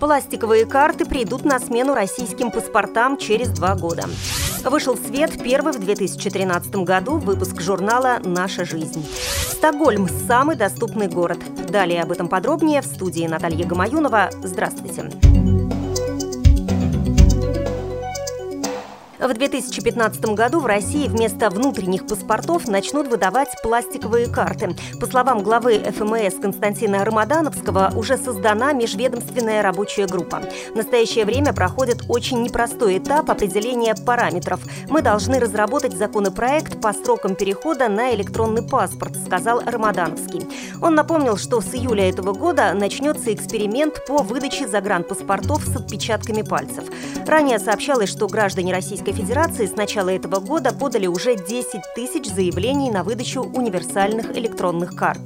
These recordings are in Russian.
Пластиковые карты придут на смену российским паспортам через два года. Вышел в свет первый в 2013 году выпуск журнала «Наша жизнь». Стокгольм – самый доступный город. Далее об этом подробнее в студии Наталья Гамаюнова. Здравствуйте. В 2015 году в России вместо внутренних паспортов начнут выдавать пластиковые карты. По словам главы ФМС Константина Рамадановского, уже создана межведомственная рабочая группа. В настоящее время проходит очень непростой этап определения параметров. Мы должны разработать законопроект по срокам перехода на электронный паспорт, сказал Рамадановский. Он напомнил, что с июля этого года начнется эксперимент по выдаче загранпаспортов с отпечатками пальцев. Ранее сообщалось, что граждане Российской Российской Федерации с начала этого года подали уже 10 тысяч заявлений на выдачу универсальных электронных карт.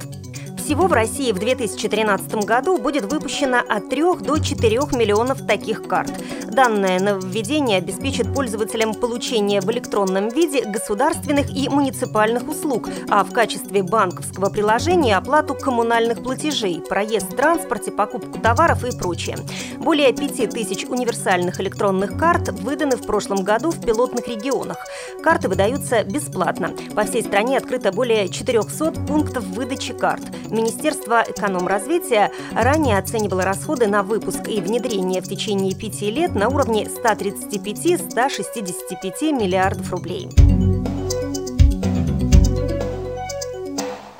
Всего в России в 2013 году будет выпущено от 3 до 4 миллионов таких карт. Данное нововведение обеспечит пользователям получение в электронном виде государственных и муниципальных услуг, а в качестве банковского приложения оплату коммунальных платежей, проезд в транспорте, покупку товаров и прочее. Более 5 тысяч универсальных электронных карт выданы в прошлом году в пилотных регионах. Карты выдаются бесплатно. По всей стране открыто более 400 пунктов выдачи карт. Министерство экономразвития ранее оценивало расходы на выпуск и внедрение в течение пяти лет на уровне 135-165 миллиардов рублей.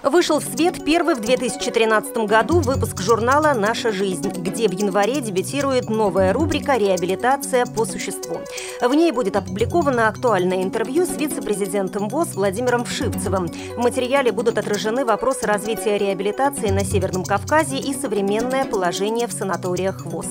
Вышел в свет первый в 2013 году выпуск журнала «Наша жизнь», где в январе дебютирует новая рубрика «Реабилитация по существу». В ней будет опубликовано актуальное интервью с вице-президентом ВОЗ Владимиром Вшивцевым. В материале будут отражены вопросы развития реабилитации на Северном Кавказе и современное положение в санаториях ВОЗ.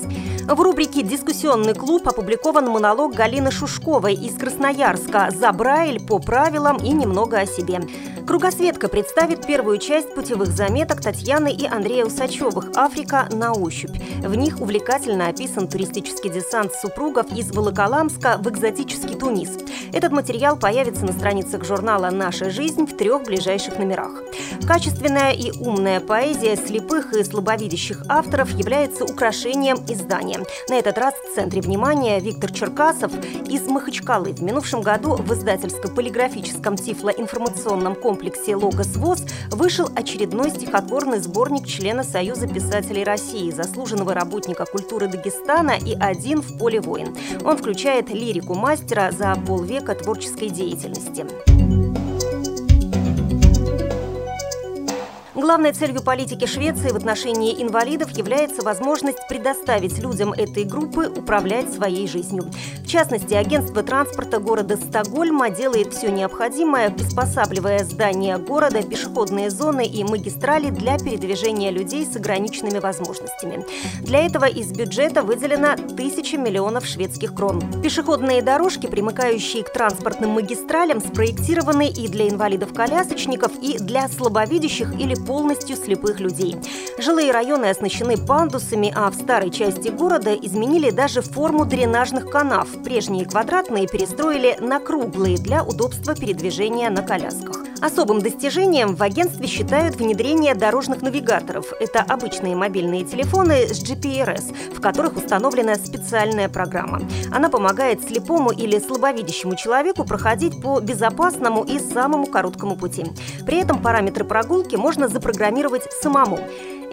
В рубрике «Дискуссионный клуб» опубликован монолог Галины Шушковой из Красноярска «За Брайль по правилам и немного о себе». Кругосветка представит первую часть путевых заметок Татьяны и Андрея Усачевых «Африка на ощупь». В них увлекательно описан туристический десант супругов из Волоколамска в экзотический Тунис. Этот материал появится на страницах журнала «Наша жизнь» в трех ближайших номерах. Качественная и умная поэзия слепых и слабовидящих авторов является украшением издания. На этот раз в центре внимания Виктор Черкасов из Махачкалы. В минувшем году в издательско-полиграфическом тифлоинформационном комплексе «Логос ВОЗ» вышел очередной стихотворный сборник члена Союза писателей России, заслуженного работника культуры Дагестана и «Один в поле воин». Он включает лирику мастера за полвека творческой деятельности. Главной целью политики Швеции в отношении инвалидов является возможность предоставить людям этой группы управлять своей жизнью. В частности, агентство транспорта города Стокгольма делает все необходимое, приспосабливая здания города, пешеходные зоны и магистрали для передвижения людей с ограниченными возможностями. Для этого из бюджета выделено тысяча миллионов шведских крон. Пешеходные дорожки, примыкающие к транспортным магистралям, спроектированы и для инвалидов-колясочников, и для слабовидящих или полностью слепых людей. Жилые районы оснащены пандусами, а в старой части города изменили даже форму дренажных канав. Прежние квадратные перестроили на круглые для удобства передвижения на колясках. Особым достижением в агентстве считают внедрение дорожных навигаторов. Это обычные мобильные телефоны с GPRS, в которых установлена специальная программа. Она помогает слепому или слабовидящему человеку проходить по безопасному и самому короткому пути. При этом параметры прогулки можно запрограммировать самому.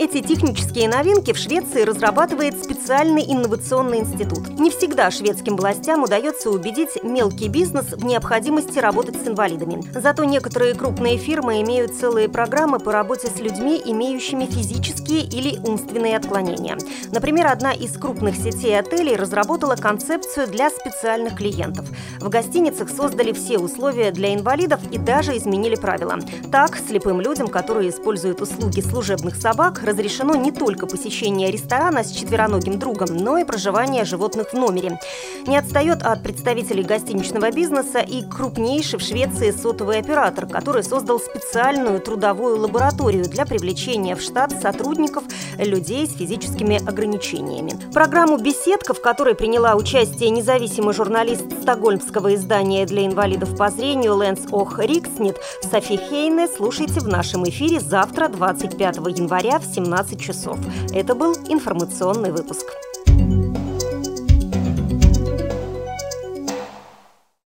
Эти технические новинки в Швеции разрабатывает специальный инновационный институт. Не всегда шведским властям удается убедить мелкий бизнес в необходимости работать с инвалидами. Зато некоторые крупные фирмы имеют целые программы по работе с людьми, имеющими физические или умственные отклонения. Например, одна из крупных сетей отелей разработала концепцию для специальных клиентов. В гостиницах создали все условия для инвалидов и даже изменили правила. Так, слепым людям, которые используют услуги служебных собак, разрешено не только посещение ресторана с четвероногим другом, но и проживание животных в номере. Не отстает от представителей гостиничного бизнеса и крупнейший в Швеции сотовый оператор, который создал специальную трудовую лабораторию для привлечения в штат сотрудников людей с физическими ограничениями. Программу «Беседка», в которой приняла участие независимый журналист стокгольмского издания для инвалидов по зрению Лэнс Ох Рикснет Софи Хейне, слушайте в нашем эфире завтра, 25 января в 17 часов. Это был информационный выпуск.